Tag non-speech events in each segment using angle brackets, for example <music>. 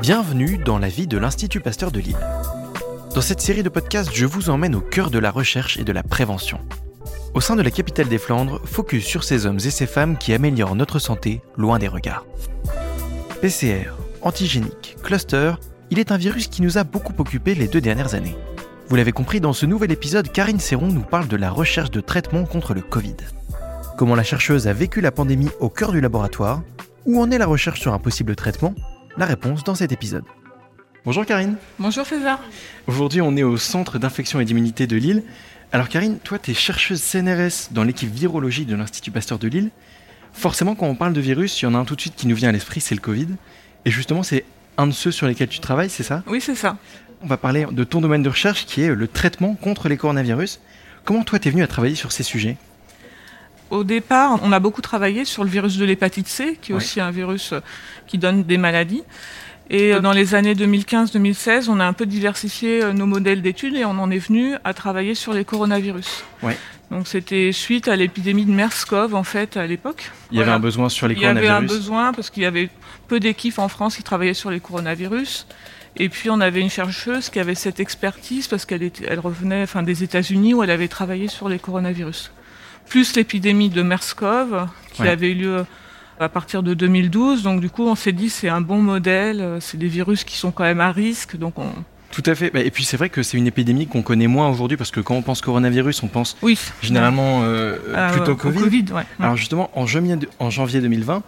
Bienvenue dans la vie de l'Institut Pasteur de Lille. Dans cette série de podcasts, je vous emmène au cœur de la recherche et de la prévention. Au sein de la capitale des Flandres, focus sur ces hommes et ces femmes qui améliorent notre santé loin des regards. PCR, antigénique, cluster, il est un virus qui nous a beaucoup occupés les deux dernières années. Vous l'avez compris, dans ce nouvel épisode, Karine Serron nous parle de la recherche de traitement contre le Covid. Comment la chercheuse a vécu la pandémie au cœur du laboratoire Où en est la recherche sur un possible traitement? La réponse dans cet épisode. Bonjour Karine. Bonjour César. Aujourd'hui, on est au Centre d'infection et d'immunité de Lille. Alors Karine, toi, tu es chercheuse CNRS dans l'équipe virologie de l'Institut Pasteur de Lille. Forcément, quand on parle de virus, il y en a un tout de suite qui nous vient à l'esprit, c'est le Covid. Et justement, c'est un de ceux sur lesquels tu travailles, c'est ça? Oui, c'est ça. On va parler de ton domaine de recherche qui est le traitement contre les coronavirus. Comment toi, tu es venu à travailler sur ces sujets? Au départ, on a beaucoup travaillé sur le virus de l'hépatite C, qui est aussi un virus euh, qui donne des maladies. Et euh, dans les années 2015-2016, on a un peu diversifié euh, nos modèles d'études et on en est venu à travailler sur les coronavirus. Donc c'était suite à l'épidémie de MERS-CoV en fait à l'époque. Il y avait un besoin sur les Il y avait un coronavirus. besoin parce qu'il y avait peu d'équipes en France qui travaillaient sur les coronavirus. Et puis on avait une chercheuse qui avait cette expertise parce qu'elle elle revenait enfin, des États-Unis où elle avait travaillé sur les coronavirus. Plus l'épidémie de MERS-CoV qui Ouais. avait eu lieu à partir de 2012. Donc du coup on s'est dit c'est un bon modèle, euh, c'est des virus qui sont quand même à risque. Donc on... Tout à fait. Et puis c'est vrai que c'est une épidémie qu'on connaît moins aujourd'hui parce que quand on pense coronavirus, on pense Oui. généralement euh, Euh, plutôt Covid. Covid ouais. Alors justement, en janvier, en janvier 2020,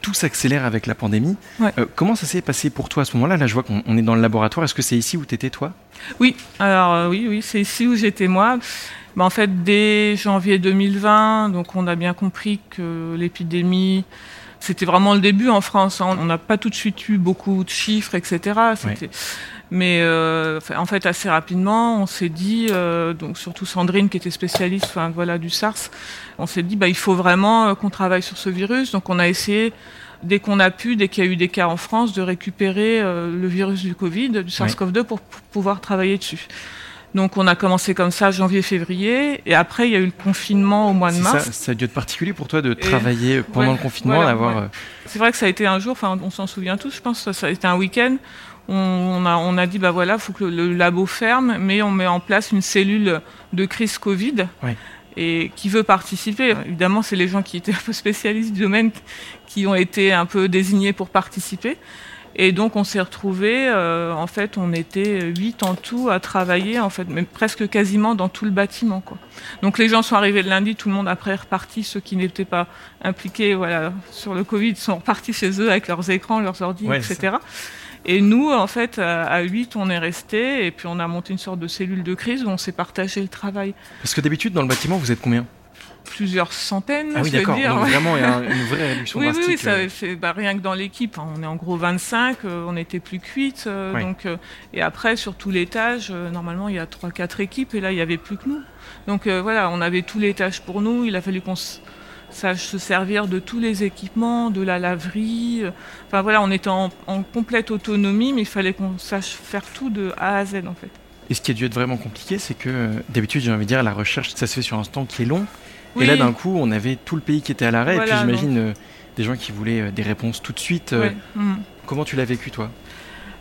tout s'accélère avec la pandémie. Ouais. Euh, comment ça s'est passé pour toi à ce moment-là? Là, je vois qu'on on est dans le laboratoire. Est-ce que c'est ici où tu étais toi? Oui, alors euh, oui, oui, c'est ici où j'étais moi. Bah, en fait, dès janvier 2020, donc on a bien compris que l'épidémie, c'était vraiment le début en France. hein. On n'a pas tout de suite eu beaucoup de chiffres, etc. C'était- Mais euh, en fait, assez rapidement, on s'est dit, euh, donc surtout Sandrine qui était spécialiste, enfin voilà, du SARS, on s'est dit, bah il faut vraiment euh, qu'on travaille sur ce virus. Donc on a essayé dès qu'on a pu, dès qu'il y a eu des cas en France, de récupérer euh, le virus du Covid, du SARS-CoV-2, pour, pour pouvoir travailler dessus. Donc on a commencé comme ça janvier-février, et après il y a eu le confinement au mois de mars. ça, ça a dû être particulier pour toi de travailler pendant ouais, le confinement, voilà, d'avoir. ouais. C'est vrai que ça a été un jour, enfin on s'en souvient tous, je pense, ça a été un week-end. On, a, on a dit bah voilà, faut que le, le labo ferme, mais on met en place une cellule de crise Covid. Ouais. Et qui veut participer Évidemment, c'est les gens qui étaient un peu spécialistes du domaine qui ont été un peu désignés pour participer. Et donc on s'est retrouvés, euh, en fait on était huit en tout à travailler, en fait, même presque quasiment dans tout le bâtiment. Quoi. Donc les gens sont arrivés le lundi, tout le monde après est reparti, ceux qui n'étaient pas impliqués voilà, sur le Covid sont repartis chez eux avec leurs écrans, leurs ordi, Ouais, etc. Et nous, en fait, à à huit, on est restés et puis on a monté une sorte de cellule de crise où on s'est partagé le travail. Parce que d'habitude, dans le bâtiment, vous êtes combien? Plusieurs centaines, Ah oui, d'accord. vraiment, il y a un- une <laughs> vraie réduction Oui, oui, drastique. oui, ça, euh. c'est bah, rien que dans l'équipe, hein, on est en gros 25, euh, on n'était plus que 8. euh, donc, et après, sur tout l'étage, normalement, il y a 3-4 équipes, et là, il n'y avait plus que nous. Donc euh, voilà, on avait tout l'étage pour nous, il a fallu qu'on s- sache se servir de tous les équipements, de la laverie. euh, Enfin voilà, on était en, en complète autonomie, mais il fallait qu'on sache faire tout de A à Z, en fait. Et ce qui a dû être vraiment compliqué, c'est que euh, d'habitude, j'ai envie de dire, la recherche, ça se fait sur un temps qui est long. Oui. Et là, d'un coup, on avait tout le pays qui était à l'arrêt. et puis j'imagine euh, des gens qui voulaient euh, des réponses tout de suite. euh, Ouais. Mm. Comment tu l'as vécu, toi?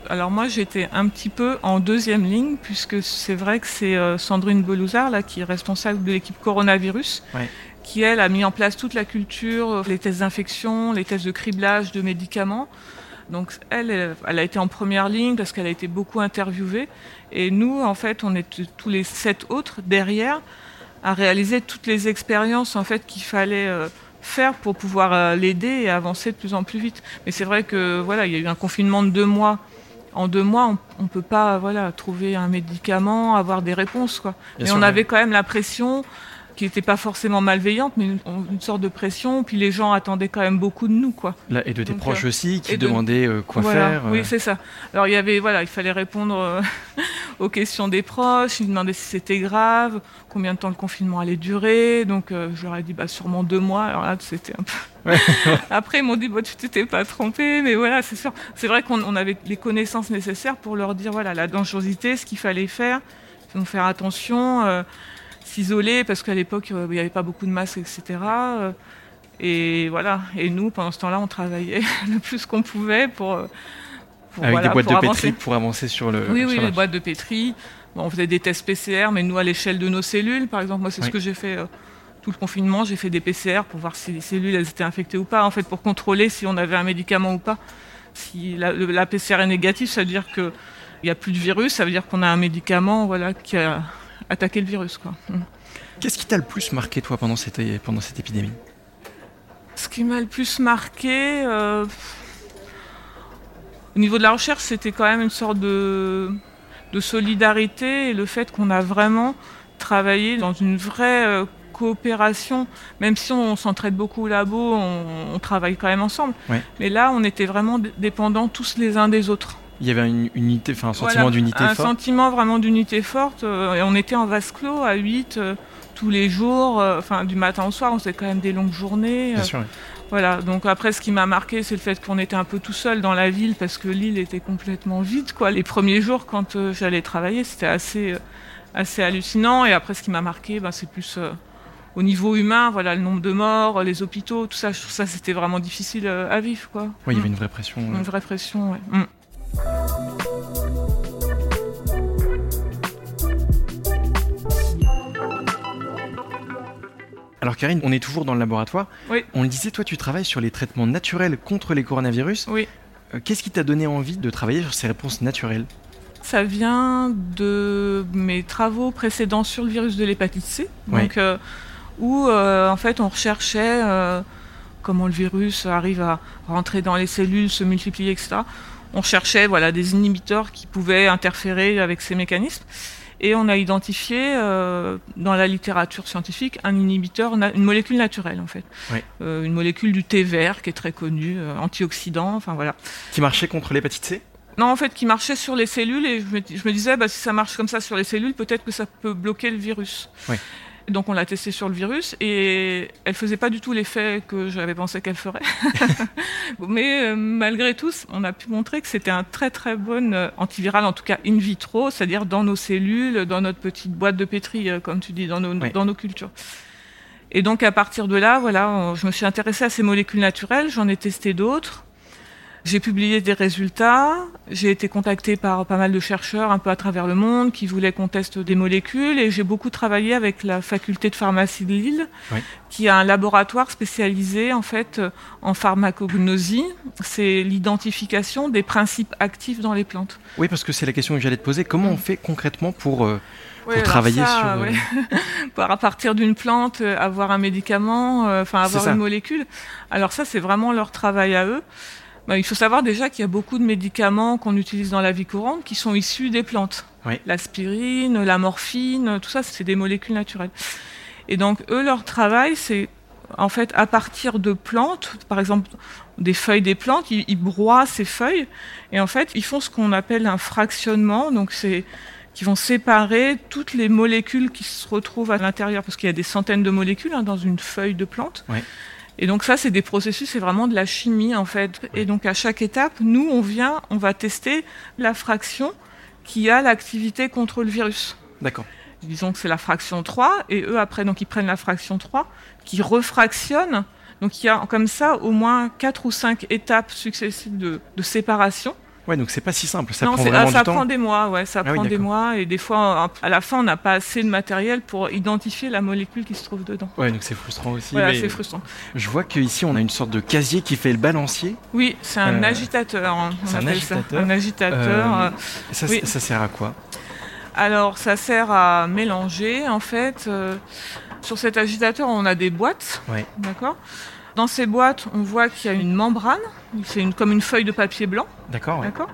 Alors moi j'étais un petit peu en deuxième ligne puisque c'est vrai que c'est Sandrine Belouzard là qui est responsable de l'équipe coronavirus Ouais. Qui elle a mis en place toute la culture, euh, les tests d'infection, les tests de criblage de médicaments. Donc elle, elle, elle a été en première ligne parce qu'elle a été beaucoup interviewée et nous en fait on est tous les sept autres derrière à réaliser toutes les expériences en fait qu'il fallait euh, faire pour pouvoir euh, l'aider et avancer de plus en plus vite. Mais c'est vrai que voilà, il y a eu un confinement de deux mois. En deux mois, on ne peut pas voilà, trouver un médicament, avoir des réponses. Quoi. Bien mais sûr, on avait quand même la pression qui n'était pas forcément malveillante, mais une, une sorte de pression. Puis les gens attendaient quand même beaucoup de nous. Quoi. Là, Et de tes Donc, proches euh, aussi, qui de- demandaient euh, quoi Voilà. faire. euh, Oui, c'est ça. Alors il y avait, voilà, il fallait répondre euh, <laughs> aux questions des proches. Ils demandaient si c'était grave, combien de temps le confinement allait durer. Donc euh, je leur ai dit, bah sûrement deux mois. Alors là, c'était un peu. Ouais. <laughs> Après, ils m'ont dit, bah, tu t'étais pas trompé, mais voilà, c'est sûr. C'est vrai qu'on on avait les connaissances nécessaires pour leur dire, voilà, la dangerosité, ce qu'il fallait faire, donc faire attention, euh, s'isoler, parce qu'à l'époque, euh, il n'y avait pas beaucoup de masques, etc. Euh, Et voilà. Et nous, pendant ce temps-là, on travaillait <laughs> le plus qu'on pouvait pour. pour Avec des boîtes de pétri pour avancer sur le. Oui, oui, les boîtes de pétri. on faisait des tests PCR, mais nous, à l'échelle de nos cellules, par exemple, moi, c'est ce que j'ai fait tout le confinement, j'ai fait des PCR pour voir si les cellules elles étaient infectées ou pas, en fait, pour contrôler si on avait un médicament ou pas. Si la, PCR est négative, ça veut dire qu'il n'y a plus de virus, ça veut dire qu'on a un médicament voilà, qui a attaqué le virus. Quoi. Mm. Qu'est-ce qui t'a le plus marqué, toi, pendant cette, pendant cette épidémie? Ce qui m'a le plus marqué, euh, au niveau de la recherche, c'était quand même une sorte de, de solidarité et le fait qu'on a vraiment travaillé dans une vraie euh, coopération, même si on s'entraide beaucoup au labo, on, travaille quand même ensemble. Mais là, on était vraiment dépendants tous les uns des autres. Il y avait une unité, enfin un sentiment d'unité fort. Un sentiment vraiment d'unité forte. Euh, et on était en vase clos à 8 euh, tous les jours, euh, enfin du matin au soir. On faisait quand même des longues journées. Bien sûr. Voilà. Donc après, ce qui m'a marqué, c'est le fait qu'on était un peu tout seul dans la ville parce que l'île était complètement vide. Quoi. Les premiers jours, quand j'allais travailler, c'était assez assez hallucinant. Et après, ce qui m'a marqué, ben, c'est plus au niveau humain, voilà, le nombre de morts, les hôpitaux, tout ça, ça c'était vraiment difficile à vivre. Quoi. Oui, il y avait une vraie pression. Une vraie pression, oui. Alors Karine, on est toujours dans le laboratoire. Oui. On le disait, toi tu travailles sur les traitements naturels contre les coronavirus. Oui. Euh, qu'est-ce qui t'a donné envie de travailler sur ces réponses naturelles? Ça vient de mes travaux précédents sur le virus de l'hépatite C. Donc, euh, où euh, en fait on recherchait euh, comment le virus arrive à rentrer dans les cellules, se multiplier, etc. On cherchait voilà, des inhibiteurs qui pouvaient interférer avec ces mécanismes. Et on a identifié euh, dans la littérature scientifique un inhibiteur, une molécule naturelle en fait. une molécule du thé vert qui est très connue, antioxydant, enfin voilà. Qui marchait contre l'hépatite C? Non, en fait, qui marchait sur les cellules et je me, disais, bah, si ça marche comme ça sur les cellules, peut-être que ça peut bloquer le virus. Oui. Donc on l'a testé sur le virus et elle faisait pas du tout l'effet que j'avais pensé qu'elle ferait. <laughs> Mais euh, malgré tout, on a pu montrer que c'était un très très bon euh, antiviral, en tout cas in vitro, c'est-à-dire dans nos cellules, dans notre petite boîte de pétri, euh, comme tu dis, dans nos, dans nos cultures. Et donc à partir de là, voilà, je me suis intéressée à ces molécules naturelles, j'en ai testé d'autres. J'ai publié des résultats, j'ai été contactée par pas mal de chercheurs un peu à travers le monde qui voulaient qu'on teste des molécules et j'ai beaucoup travaillé avec la faculté de pharmacie de Lille qui a un laboratoire spécialisé en fait en pharmacognosie, c'est l'identification des principes actifs dans les plantes. Oui, parce que c'est la question que j'allais te poser, comment on fait concrètement pour euh, travailler sur. Euh, <laughs> à partir d'une plante, euh, avoir un médicament, enfin avoir une molécule. Alors ça, c'est vraiment leur travail à eux. Bah, il faut savoir déjà qu'il y a beaucoup de médicaments qu'on utilise dans la vie courante qui sont issus des plantes. L'aspirine, la morphine, tout ça, c'est des molécules naturelles. Et donc, eux, leur travail, c'est en fait à partir de plantes, par exemple des feuilles des plantes, ils, broient ces feuilles et en fait, ils font ce qu'on appelle un fractionnement. Donc, c'est qui vont séparer toutes les molécules qui se retrouvent à l'intérieur, parce qu'il y a des centaines de molécules hein, dans une feuille de plante. Et donc ça, c'est des processus, c'est vraiment de la chimie en fait. Et donc à chaque étape, nous, on vient, on va tester la fraction qui a l'activité contre le virus. D'accord. Disons que c'est la fraction 3, et eux, après, donc ils prennent la fraction 3, qui refractionnent. Donc il y a comme ça au moins 4 ou 5 étapes successives de, de séparation. Ouais, donc c'est pas si simple. Ça prend vraiment ça prend des mois, ouais, ça ah prend des mois et des fois, à la fin, on n'a pas assez de matériel pour identifier la molécule qui se trouve dedans. Ouais, donc c'est frustrant aussi. Voilà, c'est frustrant. Je vois qu'ici, on a une sorte de casier qui fait le balancier. Oui, c'est un euh, agitateur. Hein, c'est un agitateur. un agitateur. Euh, ça, ça, sert à quoi? Alors, ça sert à mélanger, en fait. Euh, sur cet agitateur, on a des boîtes. Ouais. D'accord? Dans ces boîtes, on voit qu'il y a une membrane, c'est une, comme une feuille de papier blanc. D'accord. D'accord.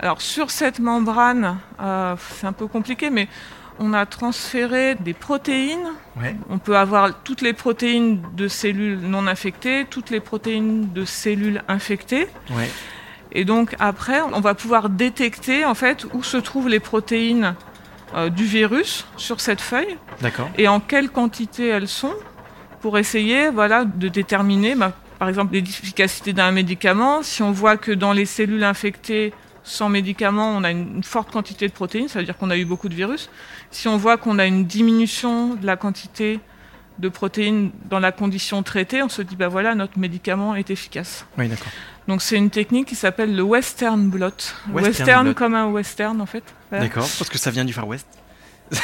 Alors sur cette membrane, euh, c'est un peu compliqué, mais on a transféré des protéines. On peut avoir toutes les protéines de cellules non infectées, toutes les protéines de cellules infectées. Ouais. Et donc après, on va pouvoir détecter en fait où se trouvent les protéines euh, du virus sur cette feuille. D'accord. Et en quelle quantité elles sont pour essayer voilà, de déterminer, bah, par exemple, l'efficacité d'un médicament. Si on voit que dans les cellules infectées sans médicament, on a une forte quantité de protéines, ça veut dire qu'on a eu beaucoup de virus. Si on voit qu'on a une diminution de la quantité de protéines dans la condition traitée, on se dit, bah voilà, notre médicament est efficace. Oui, d'accord. Donc c'est une technique qui s'appelle le western blot. Western Western, blot. comme un western en fait. Voilà. D'accord, parce que ça vient du Far West.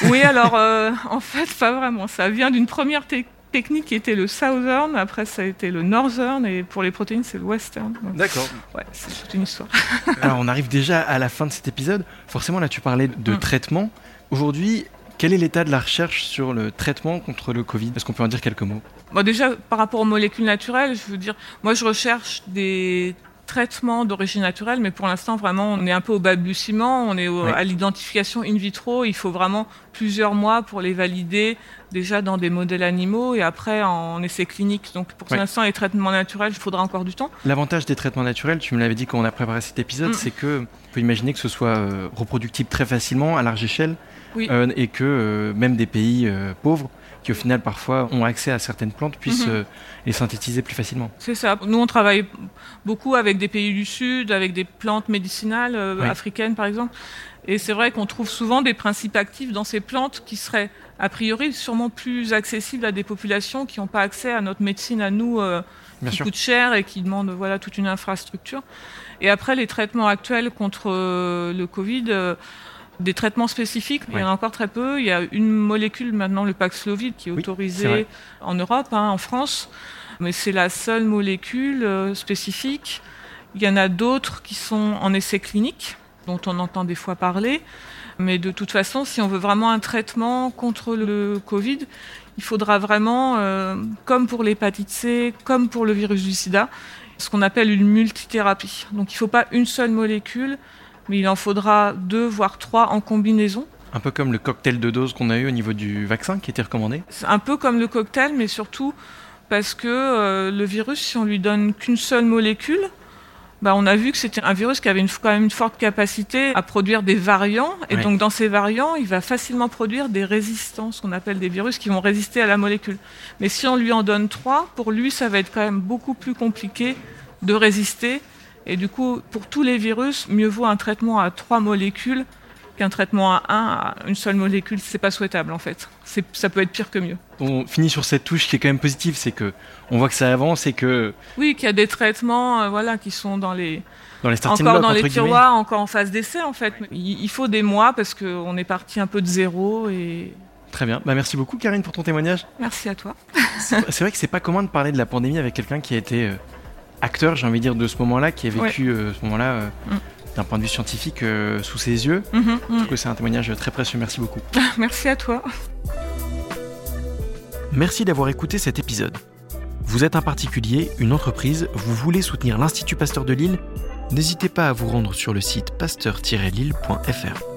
Oui, alors euh, en fait, pas vraiment. Ça vient d'une première te- technique qui était le southern, après ça a été le northern, et pour les protéines, c'est le western. D'accord. ouais, c'est toute une histoire. <laughs> Alors on arrive déjà à la fin de cet épisode. Forcément, là tu parlais de Mm. traitement. Aujourd'hui, quel est l'état de la recherche sur le traitement contre le Covid? Est-ce qu'on peut en dire quelques mots? Bon, déjà, par rapport aux molécules naturelles, je veux dire, moi je recherche des traitements d'origine naturelle, mais pour l'instant, vraiment, on est un peu au balbutiement, on est au- Oui. à l'identification in vitro. Il faut vraiment plusieurs mois pour les valider, déjà dans des modèles animaux et après en essais cliniques. Donc pour Oui. l'instant, les traitements naturels, il faudra encore du temps. L'avantage des traitements naturels, tu me l'avais dit quand on a préparé cet épisode, Mm. c'est que on peut imaginer que ce soit euh, reproductible très facilement à large échelle Oui. euh, et que euh, même des pays pauvres qui au final parfois ont accès à certaines plantes puissent Mhm. euh, les synthétiser plus facilement. C'est ça. Nous, on travaille beaucoup avec des pays du Sud, avec des plantes médicinales euh, Oui. africaines, par exemple. Et c'est vrai qu'on trouve souvent des principes actifs dans ces plantes qui seraient, a priori, sûrement plus accessibles à des populations qui n'ont pas accès à notre médecine à nous, euh, qui sûr. coûte cher et qui demande voilà toute une infrastructure. Et après les traitements actuels contre euh, le Covid, euh, des traitements spécifiques, il y en a encore très peu. Il y a une molécule maintenant, le Paxlovid, qui est Oui, autorisée en Europe, hein, en France, mais c'est la seule molécule euh, spécifique. Il y en a d'autres qui sont en essai clinique, dont on entend des fois parler. Mais de toute façon, si on veut vraiment un traitement contre le Covid, il faudra vraiment, euh, comme pour l'hépatite C, comme pour le virus du sida, ce qu'on appelle une multithérapie. Donc il ne faut pas une seule molécule, mais il en faudra deux, voire trois en combinaison. Un peu comme le cocktail de doses qu'on a eu au niveau du vaccin qui était recommandé. Un peu comme le cocktail, mais surtout parce que euh, le virus, si on lui donne qu'une seule molécule, bah, on a vu que c'était un virus qui avait une, quand même une forte capacité à produire des variants. Et Ouais. donc, dans ces variants, il va facilement produire des résistants, ce qu'on appelle des virus qui vont résister à la molécule. Mais si on lui en donne trois, pour lui, ça va être quand même beaucoup plus compliqué de résister. Et du coup, pour tous les virus, mieux vaut un traitement à trois molécules qu'un traitement à un, à une seule molécule. C'est pas souhaitable, en fait. Ça peut être pire que mieux. On finit sur cette touche qui est quand même positive, c'est que on voit que ça avance et que Oui, qu'il y a des traitements euh, voilà, qui sont dans les, dans les encore dans les guillemets, tiroirs, encore en phase d'essai en fait. Il, il faut des mois parce qu'on est parti un peu de zéro et Très bien. Bah, merci beaucoup Karine pour ton témoignage. merci à toi. C'est c'est vrai que c'est pas commun de parler de la pandémie avec quelqu'un qui a été euh, acteur, j'ai envie de dire, de ce moment-là, qui a vécu euh, ce moment-là euh, Mm. d'un point de vue scientifique euh, sous ses yeux. Mhm, Je mhm. trouve que c'est un témoignage très précieux. Merci beaucoup. <laughs> merci à toi. Merci d'avoir écouté cet épisode. Vous êtes un particulier, une entreprise, vous voulez soutenir l'Institut Pasteur de Lille? N'hésitez pas à vous rendre sur le site pasteur-lille.fr.